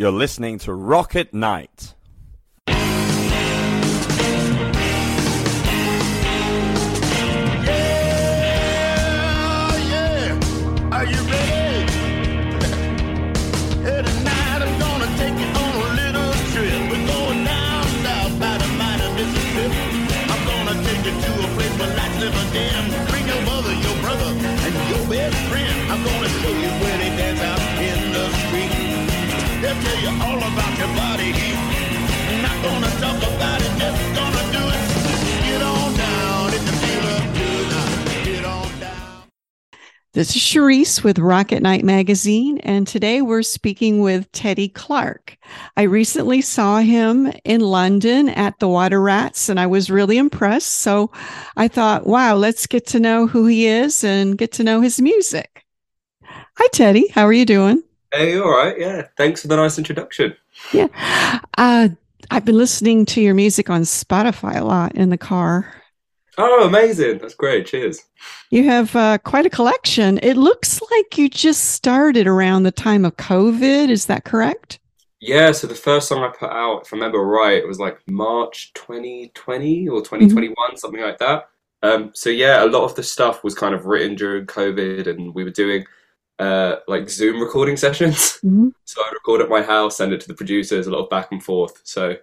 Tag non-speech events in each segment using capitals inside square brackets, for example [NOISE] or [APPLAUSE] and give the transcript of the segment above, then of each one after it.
You're listening to Rocket Night. All about your body heat. Not gonna talk about it, just gonna do it. Get on down if you feel up. Get on down. This is Charisse with Rocket Night Magazine, and today we're speaking with Teddy Clarke. I recently saw him in London at the Water Rats, and I was really impressed. So I thought, wow, let's get to know who he is and get to know his music. Hi, Teddy. How are you doing? Hey, all right. Yeah. Thanks for the nice introduction. Yeah. Uh, I've been listening to your music on Spotify a lot in the car. Oh, amazing. That's great. Cheers. You have uh, quite a collection. It looks like you just started around the time of COVID. Is that correct? Yeah. So the first song I put out, if I remember right, it was like March 2020 or 2021, something like that. Um, so yeah, a lot of the stuff was kind of written during COVID, and we were doing uh, like Zoom recording [LAUGHS] sessions. Mhm. So I'd record at my house, send it to the producers, a lot of back and forth. So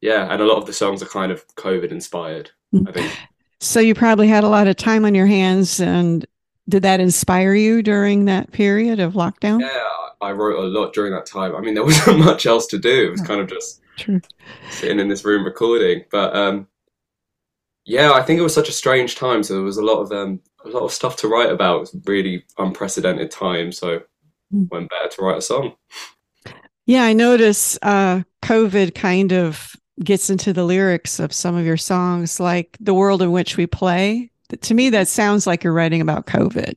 yeah, and a lot of the songs are kind of COVID inspired, I think. [LAUGHS] So you probably had a lot of time on your hands, and did that inspire you during that period of lockdown? Yeah, I wrote a lot during that time. I mean, there [LAUGHS] wasn't much else to do. It was kind of just True. sitting in this room recording. But um, yeah, I think it was such a strange time. So there was a lot of um, a lot of stuff to write about. It was really unprecedented time. So Mm. when better to write a song? Yeah, I notice uh, COVID kind of gets into the lyrics of some of your songs, like "The World in Which We Play." To me, that sounds like you're writing about COVID.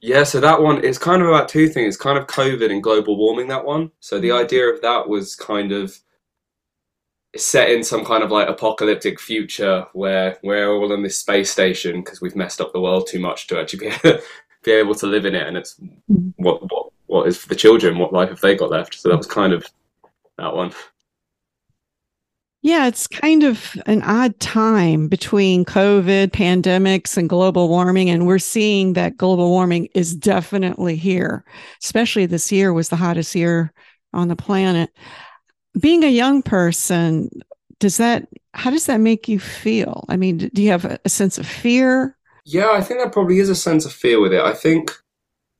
Yeah, so that one is kind of about two things. Kind of COVID and global warming. That one. So the idea of that was kind of set in some kind of like apocalyptic future where we're all in this space station because we've messed up the world too much to actually be [LAUGHS] be able to live in it, and it's Mhm. what what what is for the children? What life have they got left? So that was kind of that one. Yeah, it's kind of an odd time between COVID, pandemics, and global warming. And we're seeing that global warming is definitely here, especially this year was the hottest year on the planet. Being a young person, does that, how does that make you feel? I mean, do you have a, sense of fear? Yeah, I think there probably is a sense of fear with it. I think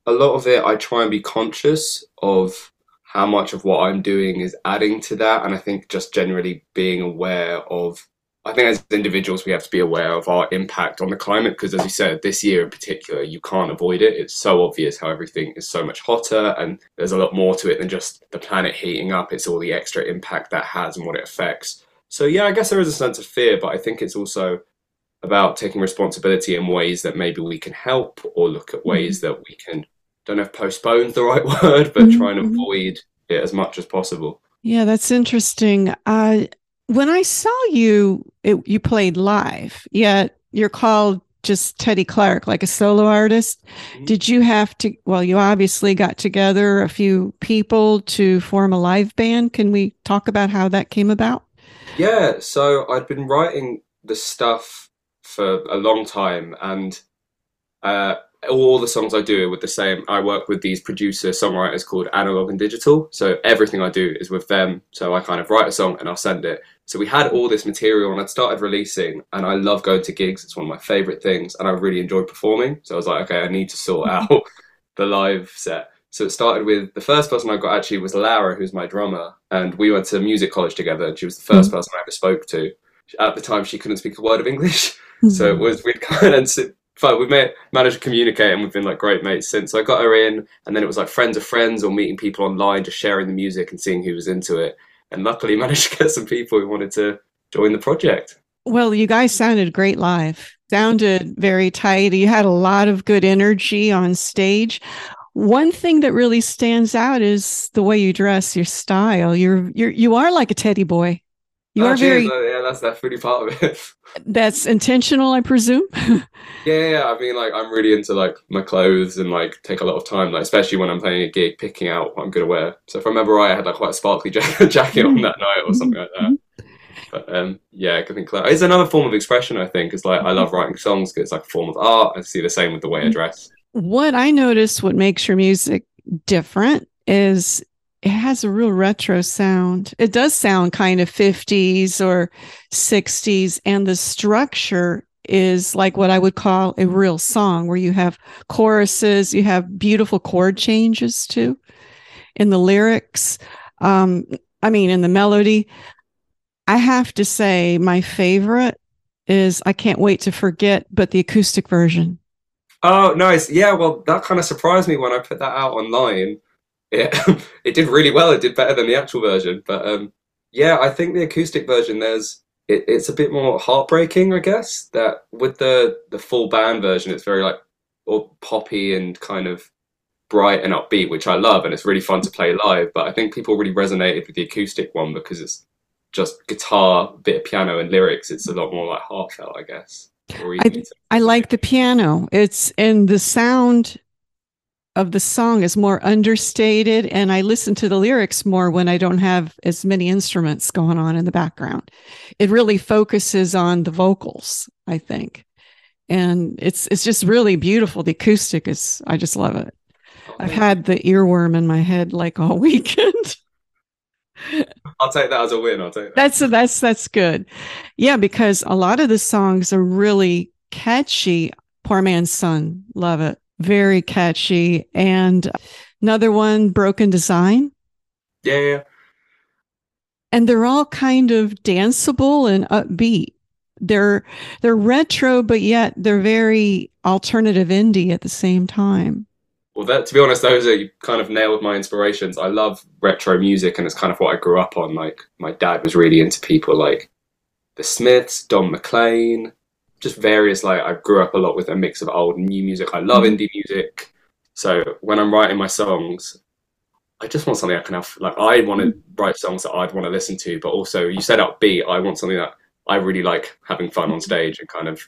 a lot of it, I try and be conscious of how much of what I'm doing is adding to that. And I think just generally being aware of, I think as individuals, we have to be aware of our impact on the climate. Because as you said, this year in particular, you can't avoid it. It's so obvious how everything is so much hotter and there's a lot more to it than just the planet heating up. It's all the extra impact that has and what it affects. So, yeah, I guess there is a sense of fear, but I think it's also about taking responsibility in ways that maybe we can help or look at ways that we can don't know if postpone's the right [LAUGHS] word but try and Mhm. avoid it as much as possible Yeah, that's interesting. Uh, when I saw you, it, you played live, yet you're called just Teddy Clarke, like a solo artist. Mhm. Did you have to? Well, you obviously got together a few people to form a live band. Can we talk about how that came about? yeah so i'd been writing the stuff for a long time and uh, all the songs i do are with the same i work with these producer songwriters called analog and digital. So everything i do is with them. So i kind of write a song and i'll send it. So we had all this material and i'd started releasing and i love going to gigs. It's one of my favorite things and i really enjoy performing. So i was like okay i need to sort mm-hmm. out [LAUGHS] the live set. So it started with the first person I got actually was Lara, who's my drummer, and we went to music college together. And she was the 1st mm-hmm. person I ever spoke to. At the time, she couldn't speak a word of English, mm-hmm. so it was we'd kind of sit, but we made, managed to communicate, and we've been like great mates since. So I got her in, and then it was like friends of friends or meeting people online, just sharing the music and seeing who was into it. And luckily, [LAUGHS] managed to get some people who wanted to join the project. Well, you guys sounded great live. Sounded very tight. You had a lot of good energy on stage. One thing that really stands out is the way you dress, your style. You're you're you are like a teddy boy. You Oh, are cheers. very, Uh, yeah, that's that definitely part of it. [LAUGHS] that's intentional, I presume. [LAUGHS] Yeah, yeah, I mean, like, I'm really into like my clothes and like take a lot of time, like especially when I'm playing a gig, picking out what I'm gonna wear. So if I remember right, I had like quite a sparkly [LAUGHS] ja- jacket on that night or something like that. But um, yeah, I think it's another form of expression. I think is like I love writing songs because it's like a form of art. I see the same with the way I dress. what I notice what makes your music different is it has a real retro sound. It does sound kind of 50s or 60s, and the structure is like what I would call a real song where you have choruses, you have beautiful chord changes too in the lyrics. Um, I mean, in the melody. I have to say, my favorite is I can't wait to forget, but the acoustic version. Oh, nice. Yeah, well, that kind of surprised me when I put that out online. It [LAUGHS] it did really well. It did better than the actual version. But um, yeah, I think the acoustic version there's it, it's a bit more heartbreaking, I guess. That with the the full band version, it's very like all poppy and kind of bright and upbeat, which I love, and it's really fun to play live. But I think people really resonated with the acoustic one because it's just guitar, bit of piano, and lyrics. It's a lot more like heartfelt, I guess. Or to- I like the piano. It's and the sound of the song is more understated and I listen to the lyrics more when I don't have as many instruments going on in the background. It really focuses on the vocals, I think. And it's it's just really beautiful. The acoustic is I just love it. Oh, I've had the earworm in my head like all [LAUGHS] weekend. I'll take that as a win. I'll take that. That's that's that's good. Yeah, because a lot of the songs are really catchy. Poor man's son, love it. Very catchy. And another one, Broken Design. Yeah, yeah. And they're all kind of danceable and upbeat. They're they're retro, but yet they're very alternative indie at the same time. Well, that to be honest, those are kind of nailed my inspirations. I love retro music, and it's kind of what I grew up on. Like my dad was really into people like the Smiths, Don McLean, just various. Like I grew up a lot with a mix of old and new music. I love mm. indie music, so when I'm writing my songs, I just want something I can have. Like I want to mm. write songs that I'd want to listen to, but also you said upbeat. I want something that I really like having fun on mm-hmm. stage and kind of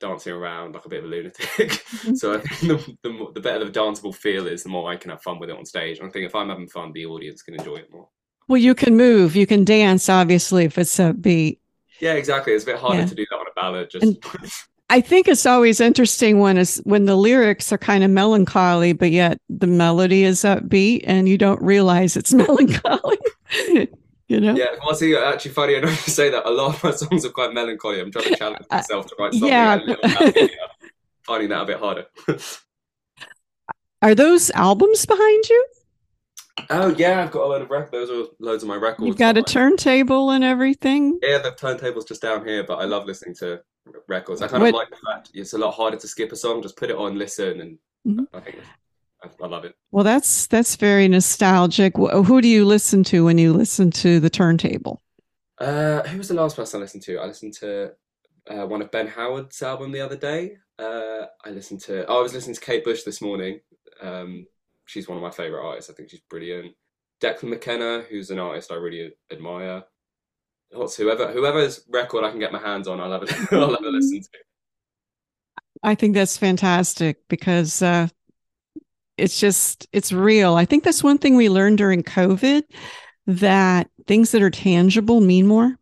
dancing around like a bit of a lunatic. Mm-hmm. [LAUGHS] so I think the, the, more, the better the danceable feel is, the more I can have fun with it on stage. And I think if I'm having fun, the audience can enjoy it more. Well, you can move, you can dance, obviously, if it's upbeat. Yeah, exactly. It's a bit harder Yeah. to do that on a ballad. Just And- I think it's always interesting when is when the lyrics are kind of melancholy, but yet the melody is upbeat, and you don't realize it's [LAUGHS] melancholy. you know? yeah. Well, see, actually, funny enough [LAUGHS] to say that a lot of my songs are quite melancholy. I'm trying to challenge Uh, myself to write something yeah. a little happier. Finding that a bit harder. [LAUGHS] Are those albums behind you? Oh yeah, I've got a load of records. Those are loads of my records. You've got a turntable and everything. Yeah, the turntable's just down here, but I love listening to records. I kind of like the fact it's a lot harder to skip a song. Just put it on, listen, and Mhm. I think I, I love it. Well, that's that's very nostalgic. Who do you listen to when you listen to the turntable? Uh, who was the last person I listened to? I listened to uh, one of Ben Howard's album the other day. Uh, I listened to. Oh, I was listening to Kate Bush this morning. Um, she's one of my favorite artists. I think she's brilliant. Declan McKenna, who's an artist I really admire. What's whoever whoever's record I can get my hands on, I'll have a, [LAUGHS] I'll have a listen to. I think that's fantastic because uh, it's just it's real. I think that's one thing we learned during COVID that things that are tangible mean more,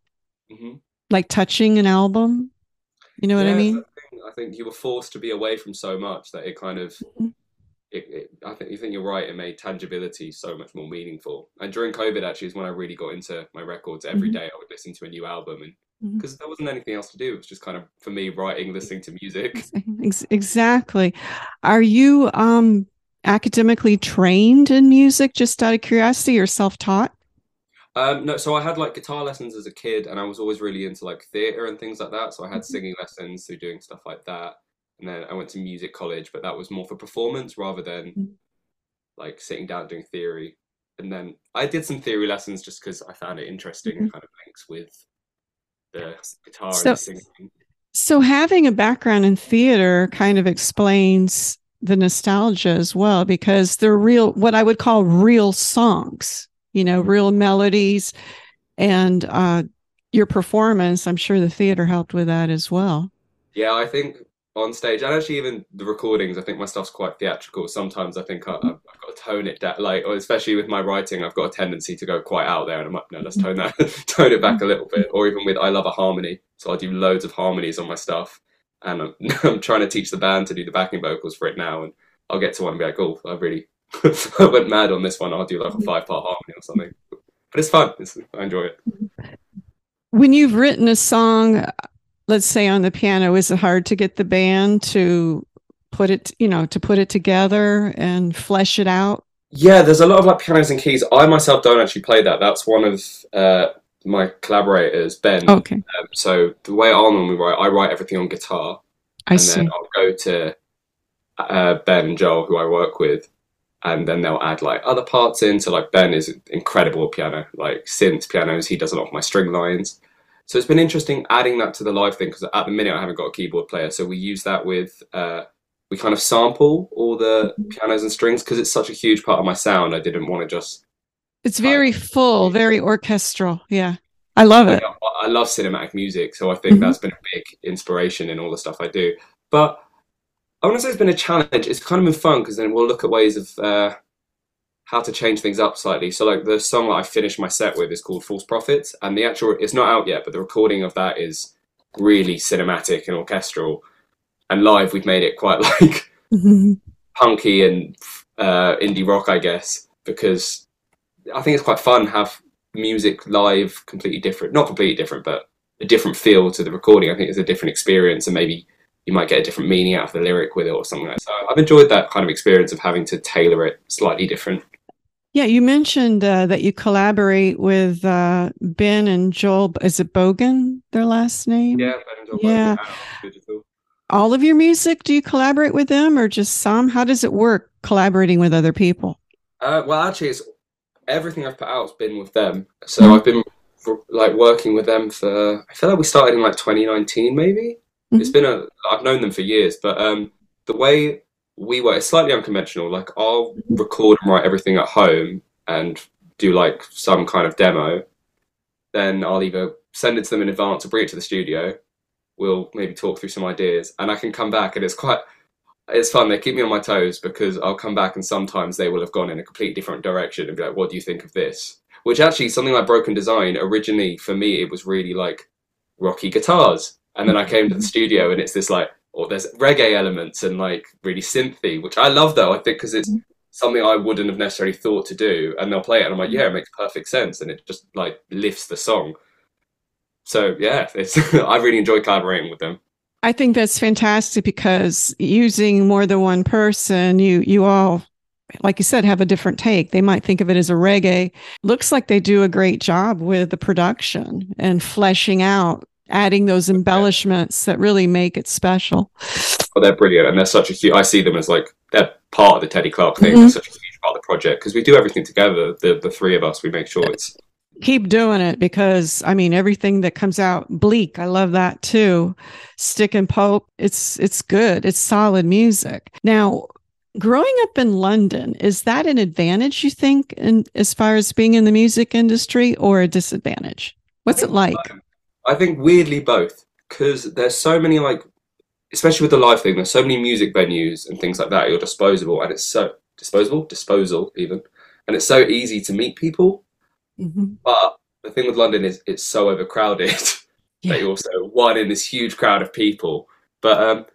hmm like touching an album. You know what I mean? the thing. I think you were forced to be away from so much that it kind of. Mhm. It, it, I think you think you're right. It made tangibility so much more meaningful. And during COVID, actually, is when I really got into my records. Every Mhm. day, I would listen to a new album, and because there wasn't anything else to do, it was just kind of for me writing, listening to music. [LAUGHS] Exactly. Are you um academically trained in music just out of curiosity or self-taught? Um, no, so I had like guitar lessons as a kid, and I was always really into like theatre and things like that. So I had Mhm. singing lessons through doing stuff like that, and then I went to music college, but that was more for performance rather than Mhm. like sitting down doing theory. And then I did some theory lessons just because I found it interesting Mhm. and kind of links with the guitar So- and the singing. So having a background in theater kind of explains the nostalgia as well because they're real what I would call real songs, you know, real melodies and uh your performance, I'm sure the theater helped with that as well. Yeah, I think on stage and actually even the recordings, I think my stuff's quite theatrical. Sometimes I think I, I've, I've got to tone it down, like or especially with my writing, I've got a tendency to go quite out there, and I'm like, no, let's tone that, [LAUGHS] tone it back a little bit. Or even with I love a harmony, so I do loads of harmonies on my stuff, and I'm, [LAUGHS] I'm trying to teach the band to do the backing vocals for it now, and I'll get to one and be like, oh, I really [LAUGHS] I went mad on this one. I'll do like a mm-hmm. five part harmony or something, but it's fun. It's, I enjoy it. When you've written a song, let's say on the piano, is it hard to get the band to put it, you know, to put it together and flesh it out? Yeah, there's a lot of like pianos and keys. I myself don't actually play that. That's one of uh, my collaborators, Ben. Okay, Um, so the way I'll normally write, I write everything on guitar, I and see. then I'll go to uh, Ben and Joel, who I work with, and then they'll add like other parts in. So like Ben is incredible at piano, like synth pianos. He does a lot of my string lines. So it's been interesting adding that to the live thing because at the minute I haven't got a keyboard player, so we use that with. Uh, we kind of sample all the pianos and strings because it's such a huge part of my sound. I didn't want to just It's very full, very orchestral. Yeah, I love it. I, I love cinematic music, so I think Mhm. that's been a big inspiration in all the stuff I do. But I want to say it's been a challenge. It's kind of been fun because then we'll look at ways of uh, how to change things up slightly. So, like the song that I finished my set with is called "False Prophets," and the actual it's not out yet, but the recording of that is really cinematic and orchestral. And live, we've made it quite [LAUGHS] like Mhm. punky and uh, indie rock, I guess, because I think it's quite fun to have music live completely different, not completely different, but a different feel to the recording. I think it's a different experience, and maybe you might get a different meaning out of the lyric with it or something like that. So I've enjoyed that kind of experience of having to tailor it slightly different. Yeah, you mentioned uh, that you collaborate with uh, Ben and Joel. Is it Bogen, their last name? Yeah, Ben and Joel Yeah. digital. All of your music, do you collaborate with them or just some? How does it work collaborating with other people? Uh, well, actually, it's everything I've put out has been with them. So I've been like working with them for. I feel like we started in like 2019, maybe. It's Mhm. been a. I've known them for years, but um, the way we is slightly unconventional. Like I'll record and write everything at home and do like some kind of demo. Then I'll either send it to them in advance or bring it to the studio. We'll maybe talk through some ideas, and I can come back, and it's quite it's fun. They keep me on my toes because I'll come back and sometimes they will have gone in a completely different direction and be like, "What do you think of this?" Which actually, something like Broken Design originally for me, it was really like rocky guitars, and then I came to the studio and it's this like, or there's reggae elements and like really synthy, which I love though. I think because it's mm-hmm. something I wouldn't have necessarily thought to do, and they'll play it and I'm like, mm-hmm. "Yeah, it makes perfect sense," and it just like lifts the song. So yeah, [LAUGHS] it's I really enjoy collaborating with them. I think that's fantastic because using more than one person, you you all, like you said, have a different take. They might think of it as a reggae. Looks like they do a great job with the production and fleshing out, adding those embellishments that really make it special. But they're brilliant, and they're such a huge. I see them as like they're part of the Teddy Clarke thing. Mhm. Such a huge part of the project because we do everything together. The the three of us, we make sure it's Keep doing it because I mean everything that comes out bleak. I love that too. Stick and Pope. It's it's good. It's solid music. Now, growing up in London, is that an advantage you think in as far as being in the music industry or a disadvantage? What's it like? I think weirdly both because there's so many like, especially with the live thing. There's so many music venues and things like that. You're disposable, and it's so disposable, disposal even, and it's so easy to meet people. Mhm. But the thing with London is it's so overcrowded [LAUGHS] Yeah. that you're also one in this huge crowd of people. But um,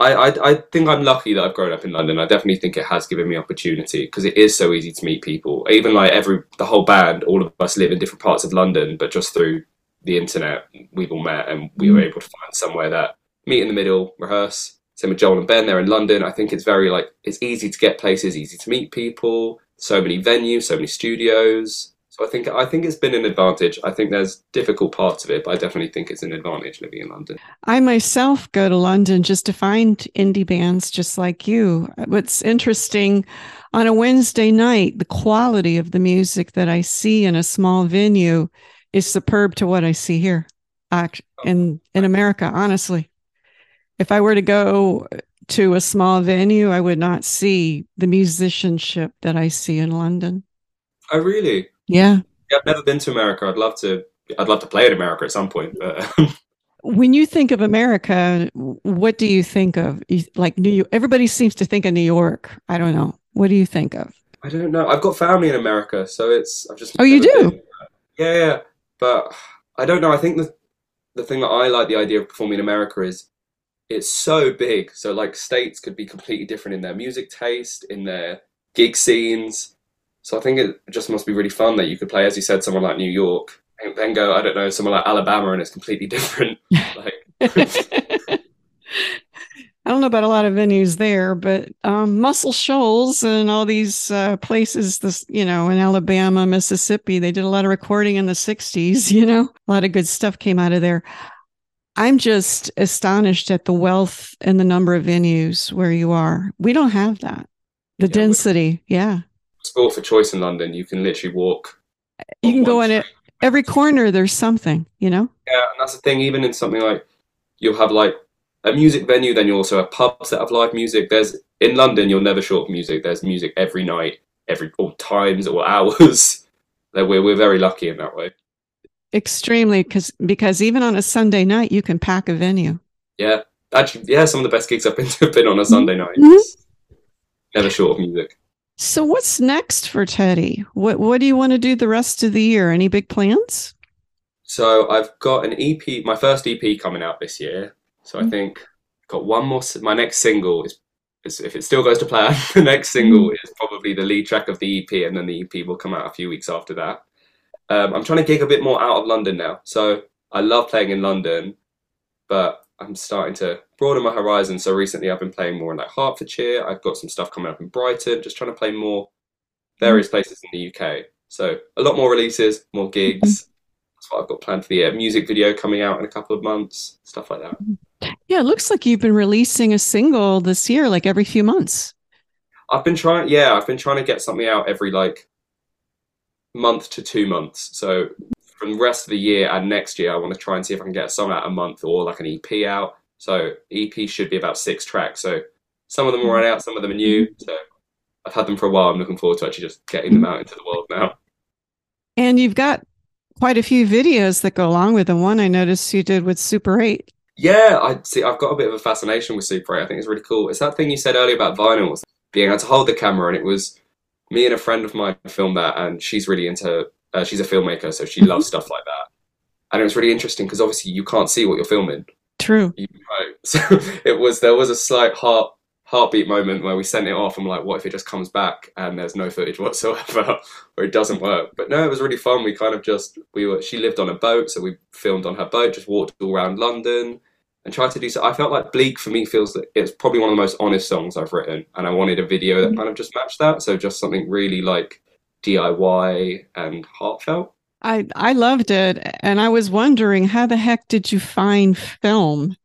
I, I I think I'm lucky that I've grown up in London. I definitely think it has given me opportunity because it is so easy to meet people. Even like every the whole band, all of us live in different parts of London, but just through the internet, we've all met and we were mm. able to find somewhere that meet in the middle, rehearse. Same with Joel and Ben. They're in London. I think it's very like it's easy to get places, easy to meet people. So many venues, so many studios. So I think I think it's been an advantage. I think there's difficult parts of it, but I definitely think it's an advantage living in London. I myself go to London just to find indie bands just like you. What's interesting on a Wednesday night, the quality of the music that I see in a small venue is superb to what I see here oh, in in America, honestly. If I were to go to a small venue, I would not see the musicianship that I see in London. Oh really? Yeah. Yeah, I've never been to America. I'd love to I'd love to play in America at some point. But [LAUGHS] When you think of America, what do you think of? Like New York, everybody seems to think of New York. I don't know. What do you think of? I don't know. I've got family in America, so it's I've just Oh, you do? been. Yeah, yeah. But I don't know. I think the the thing that I like the idea of performing in America is it's so big. So like states could be completely different in their music taste, in their gig scenes. So I think it just must be really fun that you could play, as you said, someone like New York, and then go, I don't know, somewhere like Alabama, and it's completely [LAUGHS] different. [LAUGHS] Like, [LAUGHS] I don't know about a lot of venues there, but um, Muscle Shoals and all these uh, places, this you know, in Alabama, Mississippi, they did a lot of recording in the '60s. [LAUGHS] You know, a lot of good stuff came out of there. I'm just astonished at the wealth and the number of venues where you are. We don't have that. The Yeah, density, yeah. sport for choice in London, you can literally walk. You can go in it every corner. There's something, you know. Yeah, and that's the thing. Even in something like you'll have like a music venue, then you also have pubs that have live music. There's in London, you're never short of music. There's music every night, every all times or [LAUGHS] hours. We're we're very lucky in that way. Extremely, because because even on a Sunday night, you can pack a venue. Yeah, actually, yeah. Some of the best gigs I've been [LAUGHS] to have been on a Sunday night. Mhm. Never short of music. So what's next for Teddy? What what do you want to do the rest of the year? Any big plans? So I've got an EP, my first EP coming out this year. So I Mhm. think I've got one more. My next single is, is if it still goes to plan, [LAUGHS] the next single is probably the lead track of the EP, and then the EP will come out a few weeks after that. Um, I'm trying to gig a bit more out of London now. So I love playing in London, but I'm starting to broaden my horizon. So recently I've been playing more in like Hertfordshire. I've got some stuff coming up in Brighton. Just trying to play more various places in the UK. So a lot more releases, more gigs. That's what I've got planned for the year. Music video coming out in a couple of months, stuff like that. Yeah, it looks like you've been releasing a single this year, like every few months. I've been trying, yeah, I've been trying to get something out every like month to two months. So from the rest of the year and next year, I want to try and see if I can get a song out a month or like an EP out. So EP should be about six tracks. So some of them are out, some of them are new. So I've had them for a while. I'm looking forward to actually just getting them out into the world now. And you've got quite a few videos that go along with the One I noticed you did with Super 8. Yeah, I see. I've got a bit of a fascination with Super 8. I think it's really cool. It's that thing you said earlier about vinyl, was being able to hold the camera, and it was me and a friend of mine filmed that, and she's really into. Uh, she's a filmmaker, so she loves stuff like that. And it was really interesting because obviously you can't see what you're filming. True. You know, [LAUGHS] so it was there was a slight heart heartbeat moment where we sent it off we're like, what if it just comes back and there's no footage [LAUGHS] whatsoever, or it doesn't work? But no, it was really fun. We kind of just we were. She lived on a boat, so we filmed on her boat, just walked all around London and tried to do so. I felt like Bleak for me feels that it's probably one of the most honest songs I've written, and I wanted a video that kind of just matched that. So just something really like DIY and heartfelt. I I loved it and I was wondering how the heck did you find film?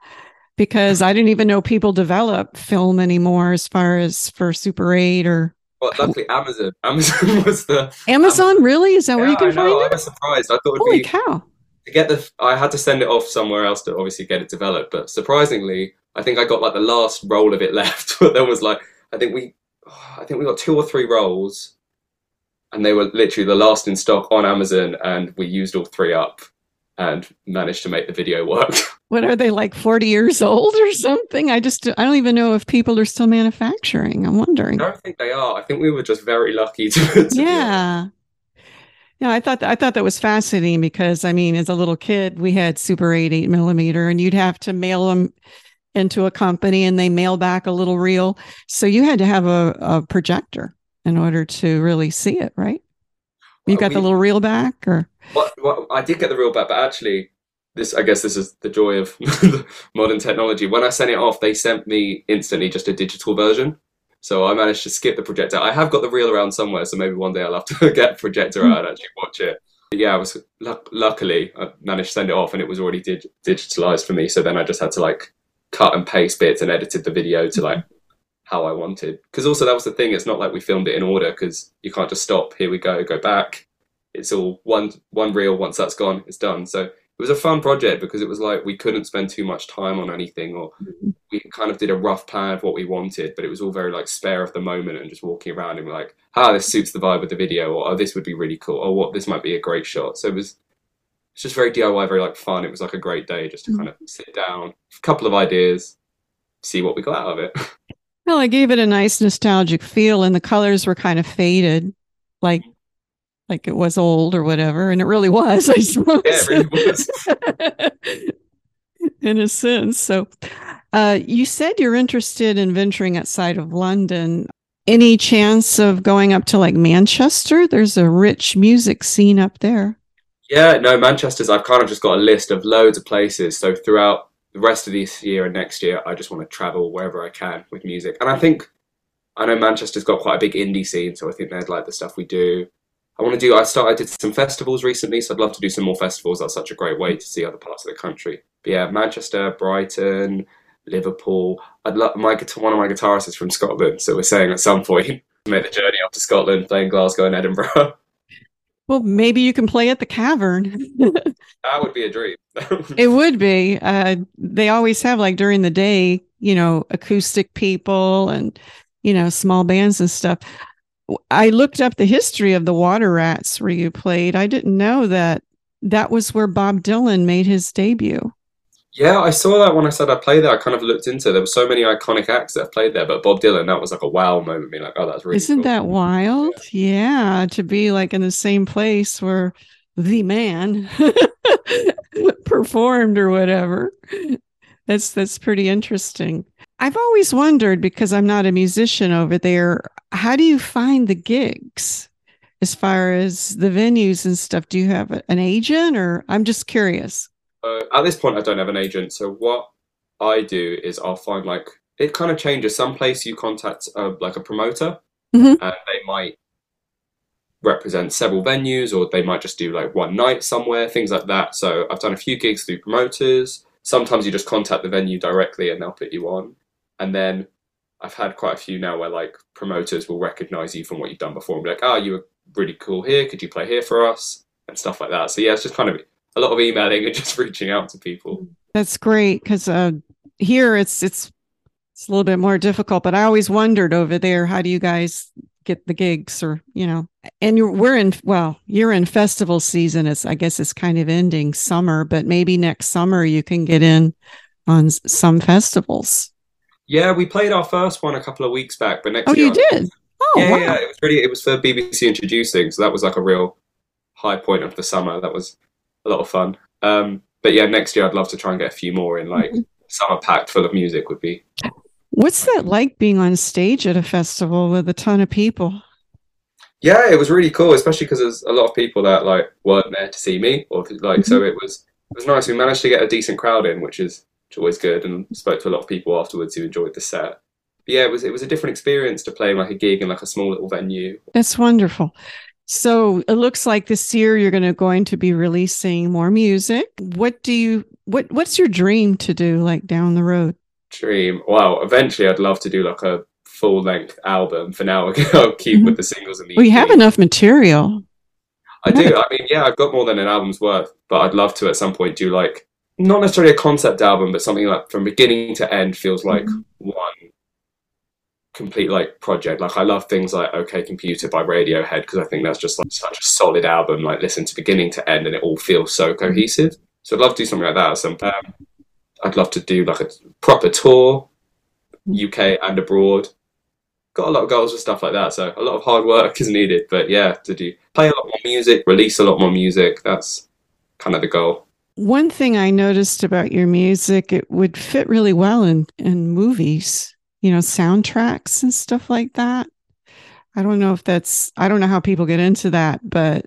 Because I didn't even know people develop film anymore as far as for Super 8 or But luckily, Amazon, Amazon [LAUGHS] was the. Amazon, um, really? Is that where you can I know, I was surprised. I thought Holy be cow. to get the. I had to send it off somewhere else to obviously get it developed. But surprisingly, I think I got like the last roll of it [LAUGHS] left. But there was like, I think we, [SIGHS] I think we got two or three rolls, and they were literally the last in stock on Amazon, and we used all three up, and managed to make the video work. [LAUGHS] What are they like 40 years old or something? I just I don't even know if people are still manufacturing. I'm wondering. I don't think they are. I think we were just very lucky [LAUGHS] to. to. Yeah. Yeah, I thought I thought that was fascinating because I mean, as a little kid, we had Super 8 8 millimeter, and you'd have to mail them into a company, and they mail back a little reel. So you had to have a, a projector in order to really see it, right? You Well, got the little reel back, or What, what I did get the reel back, but actually, this I guess this is the joy of [LAUGHS] modern technology. When I sent it off, they sent me instantly just a digital version. So I managed to skip the projector. I have got the reel around somewhere, so maybe one day I'll have to [LAUGHS] get projector out and actually watch it. But yeah, I was luck- luckily I managed to send it off, and it was already dig- digitalized for me. So then I just had to like cut and paste bits and edited the video to like how I wanted. Because also that was the thing. It's not like we filmed it in order because you can't just stop. Here we go, go back. It's all one one reel. Once that's gone, it's done. So it was a fun project because it was like we couldn't spend too much time on anything, or we kind of did a rough plan of what we wanted, but it was all very like spare of the moment and just walking around and like, ah, this suits the vibe of the video, or oh, this would be really cool, or what this might be a great shot. So it was it's just very DIY, very like fun. It was like a great day just to Mm. kind of sit down, a couple of ideas, see what we got out of it. Well, I gave it a nice nostalgic feel, and the colors were kind of faded, like like it was old or whatever, and it really was, I suppose. [LAUGHS] yeah, it really was. [LAUGHS] in a sense. So, uh, you said you're interested in venturing outside of London. Any chance of going up to like Manchester? There's a rich music scene up there. Yeah, no, Manchester's. I've kind of just got a list of loads of places. So throughout the rest of this year and next year, I just want to travel wherever I can with music. And I think I know Manchester's got quite a big indie scene, so I think they'd like the stuff we do. I want to do. I started. I did some festivals recently, so I'd love to do some more festivals. That's such a great way to see other parts of the country. But yeah, Manchester, Brighton, Liverpool. I'd love my. One of my guitarists is from Scotland, so we're saying at some point [LAUGHS] make the journey up to Scotland, playing Glasgow and Edinburgh. [LAUGHS] Well, maybe you can play at the cavern. [LAUGHS] that would be a dream. it would be. Uh, they always have like during the day, you know, acoustic people and you know small bands and stuff. I looked up the history of the Water Rats where you played. I didn't know that that was where Bob Dylan made his debut. Yeah, I saw that when I said I played there. I kind of looked into. It. There were so many iconic acts that played there, but Bob Dylan, that was like a wow moment. Me like, oh, that's really. Isn't cool. that wild? Yeah. to be like in the same place where the man [LAUGHS] performed or whatever. That's that's pretty interesting. I've always wondered because I'm not a musician over there, how do you find the gigs as far as the venues and stuff? Do you have an agent or I'm just curious? Uh, at this point, I don't have an agent. So what I do is I'll find like it kind of changes. Some place you contact uh, like a promoter, Mhm. and they might represent several venues, or they might just do like one night somewhere, things like that. So I've done a few gigs through promoters. Sometimes you just contact the venue directly, and they'll put you on. And then I've had quite a few now where like promoters will recognize you from what you've done before and be like, "Oh, you were really cool here. Could you play here for us?" and stuff like that. So yeah, it's just kind of a lot of emailing and [LAUGHS] just reaching out to people. That's great because uh, here it's it's it's a little bit more difficult. But I always wondered over there, how do you guys get the gigs, or you know? And you're we're in well, you're in festival season. It's I guess it's kind of ending summer, but maybe next summer you can get in on some festivals. Yeah, we played our first one a couple of weeks back, but next year Oh, year. you did? Oh, yeah, wow. yeah, it was really. It was for BBC introducing, so that was like a real high point of the summer. That was a lot of fun. Um, but yeah, next year I'd love to try and get a few more in. Like Mm-hmm. summer packed full of music would be. What's that like being on stage at a festival with a ton of people? Yeah, it was really cool, especially because there's a lot of people that like weren't there to see me, or like so it was it was nice. We managed to get a decent crowd in, which is which always good, and spoke to a lot of people afterwards who enjoyed the set. But yeah, it was it was a different experience to play like a gig in like a small little venue. That's wonderful. So it looks like this year you're going to going to be releasing more music. What do you what what's your dream to do like down the road? Dream. Well, eventually I'd love to do like a full length album. For now, [LAUGHS] I'll keep mm-hmm. with the singles and the. We have enough material. I do. I mean, yeah, I've got more than an album's worth, but I'd love to at some point do like not necessarily a concept album, but something like from beginning to end feels mm-hmm. like one complete like project. Like I love things like OK Computer by Radiohead because I think that's just like such a solid album. Like listen to beginning to end, and it all feels so mm-hmm. cohesive. So I'd love to do something like that. at Some um, I'd love to do like a proper tour, mm-hmm. UK and abroad. Got a lot of goals for stuff like that, so a lot of hard work [LAUGHS] is needed. But yeah, to do play a lot more music, release a lot more music. That's kind of the goal. One thing I noticed about your music, it would fit really well in in movies, you know, soundtracks and stuff like that. I don't know if that's I don't know how people get into that, but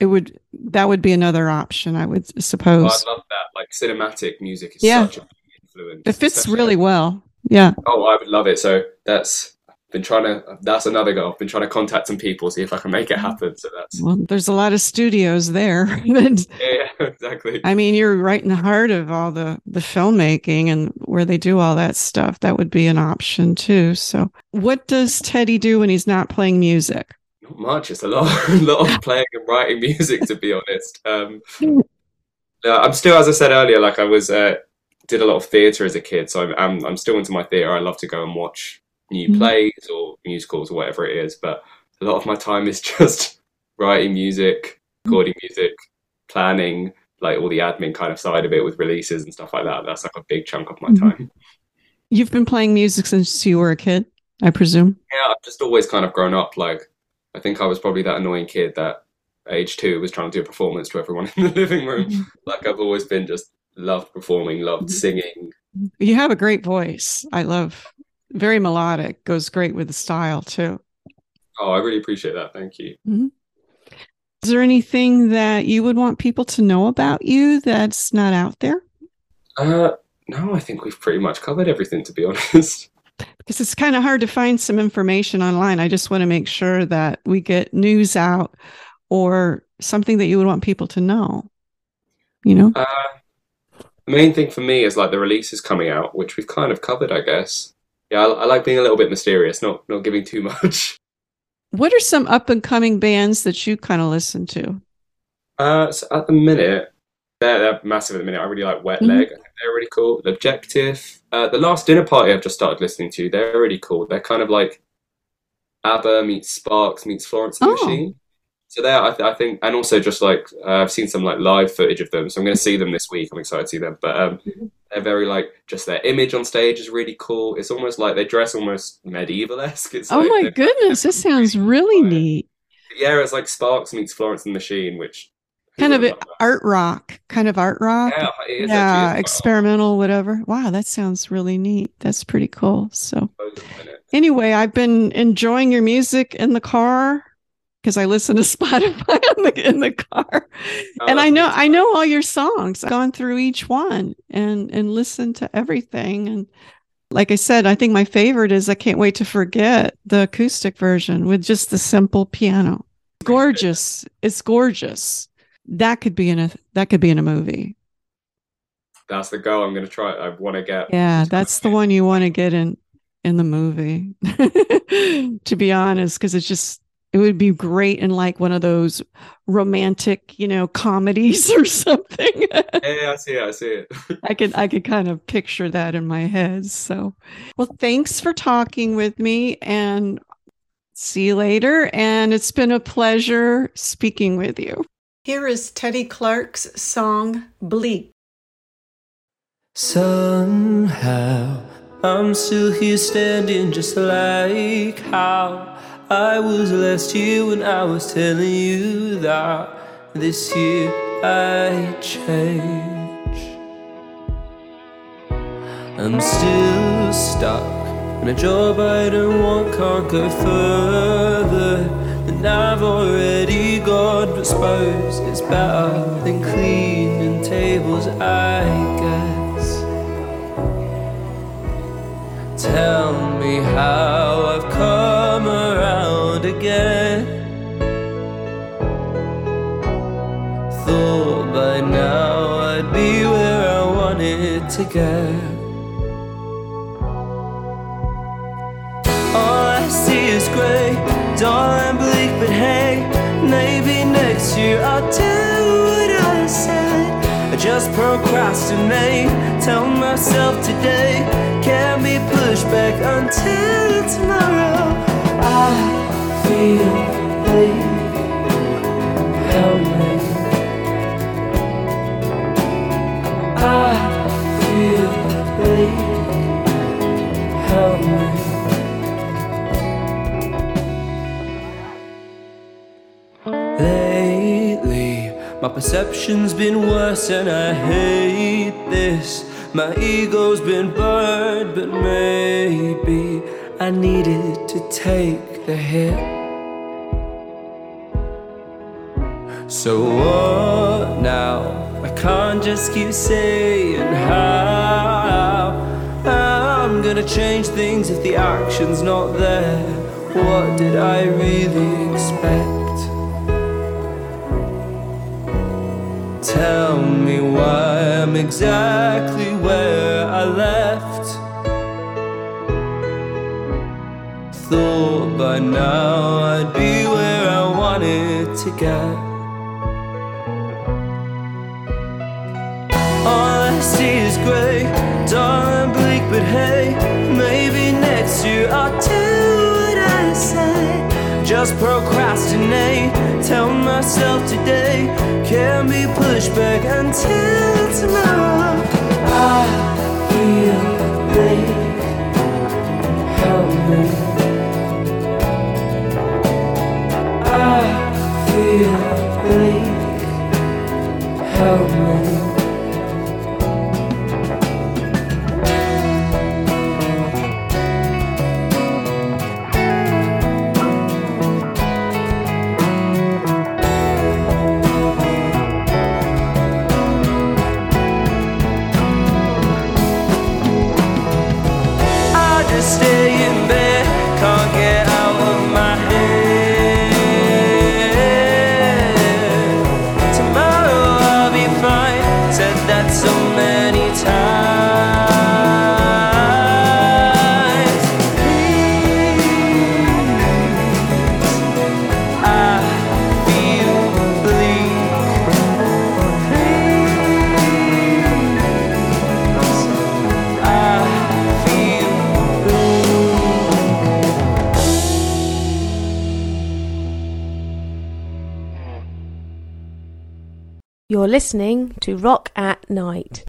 it would that would be another option, I would oh, suppose. I love that. Like cinematic music is Yeah. such a big influence. It fits especially- really well. Yeah. Oh, I would love it. So that's been trying to. That's another goal. I've been trying to contact some people, see if I can make it mm. happen. So that's Well, there's a lot of studios there. [LAUGHS] Yeah [LAUGHS] exactly. I mean, you're right in the heart of all the the filmmaking and where they do all that stuff. That would be an option too. So, what does Teddy do when he's not playing music? Not much. It's a lot, a [LAUGHS] lot of playing and writing music, to be honest. Um, I'm still, as I said earlier, like I was uh, did a lot of theatre as a kid, so I'm, I'm I'm still into my theatre. I love to go and watch new Mhm. plays or musicals or whatever it is. But a lot of my time is [LAUGHS] just writing music, recording music, planning, like all the admin kind of side of it with releases and stuff like that. That's like a big chunk of my Mhm. time. You've been playing music since you were a kid, I presume. Yeah, I've just always kind of grown up like I think I was probably that annoying kid that age two was trying to do a performance to everyone [LAUGHS] in the living room. Mm-hmm. Like I've always been just loved performing, loved Mhm. singing. You have a great voice. I love very melodic, goes great with the style too. Oh, I really appreciate that. Thank you. Is there anything that you would want people to know about you that's not out there? Uh, no, I think we've pretty much covered everything to be [LAUGHS] honest. Because it's kind of hard to find some information online. I just want to make sure that we get news out or something that you would want people to know. You know? Uh, the main thing for me is like the releases coming out, which we've kind of covered, I guess. Yeah, I, I like being a little bit mysterious, not not giving too [LAUGHS] much. What are some up and coming bands that you kind of listen to? Uh, so at the minute, they're, they're massive at the minute. I really like Wet. Leg. I think they're really cool. The Objective. Uh, the Last Dinner Party I've just started listening to. They're really cool. They're kind of like ABBA meets Sparks meets Florence and the Oh. Machine. So there, I, th- I think, and also just like uh, I've seen some like live footage of them. So I'm going to see them this week. I'm excited to see them. But um, Mhm. they're very like just their image on stage is really cool. It's almost like they dress almost medieval esque. [LAUGHS] It's Oh like my goodness, this sounds really Right. neat. Yeah, it's like Sparks meets Florence and the Machine, which Kind of would've a- loved that? art rock, kind of art rock. Yeah, it is yeah, actually as well. experimental, whatever. Wow, that sounds really neat. That's pretty cool. So, Those at the minute. anyway, I've been enjoying your music in the car because I listen to [LAUGHS] Spotify in the, in the car, Oh, and I know. I know all your songs. I've gone through each one and and listened to everything. And like I said, I think my favorite is I can't wait to forget the acoustic version with just the simple piano. [LAUGHS] Gorgeous. It's gorgeous. That could be in a that could be in a movie. That's the goal. I'm going to try. I want to get. Yeah, that's the one you want to get in in the movie. [LAUGHS] to be honest, because it's just it would be great in like one of those romantic, you know, comedies or something. [LAUGHS] Yeah, I see it. I see it. [LAUGHS] I could I could kind of picture that in my head. So, well, thanks for talking with me and see you later. And it's been a pleasure speaking with you. Here is Teddy Clarke's song Bleak. Somehow I'm still here standing just like how I was last year when I was telling you that this year I change. I'm still stuck in a job I don't want, can't go further than I've already gone. But suppose it's better than cleaning tables, I Tell me how I've come around again. Thought by now I'd be where I wanted to get. All I see is grey, dull and bleak, but hey, maybe next year I'll do what I said. Just procrastinate, tell myself today can't be pushed back until tomorrow. I feel bleak, help perception's been worse and I hate this. My ego's been burned, but maybe I needed to take the hit. So what now? I can't just keep saying how I'm gonna change things if the action's not there. What did I really expect? Tell me why I'm exactly where I left. Thought by now I'd be where I wanted to get. All I see is grey, dull and bleak, but hey, maybe next year I'll do what I say. Just procrastinate, tell myself today can be pushed back until tomorrow. I listening to Rock at Night.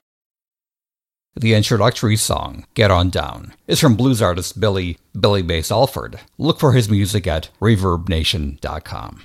The introductory song, Get On Down, is from blues artist Billy Billy Bass Alford. Look for his music at reverbnation.com.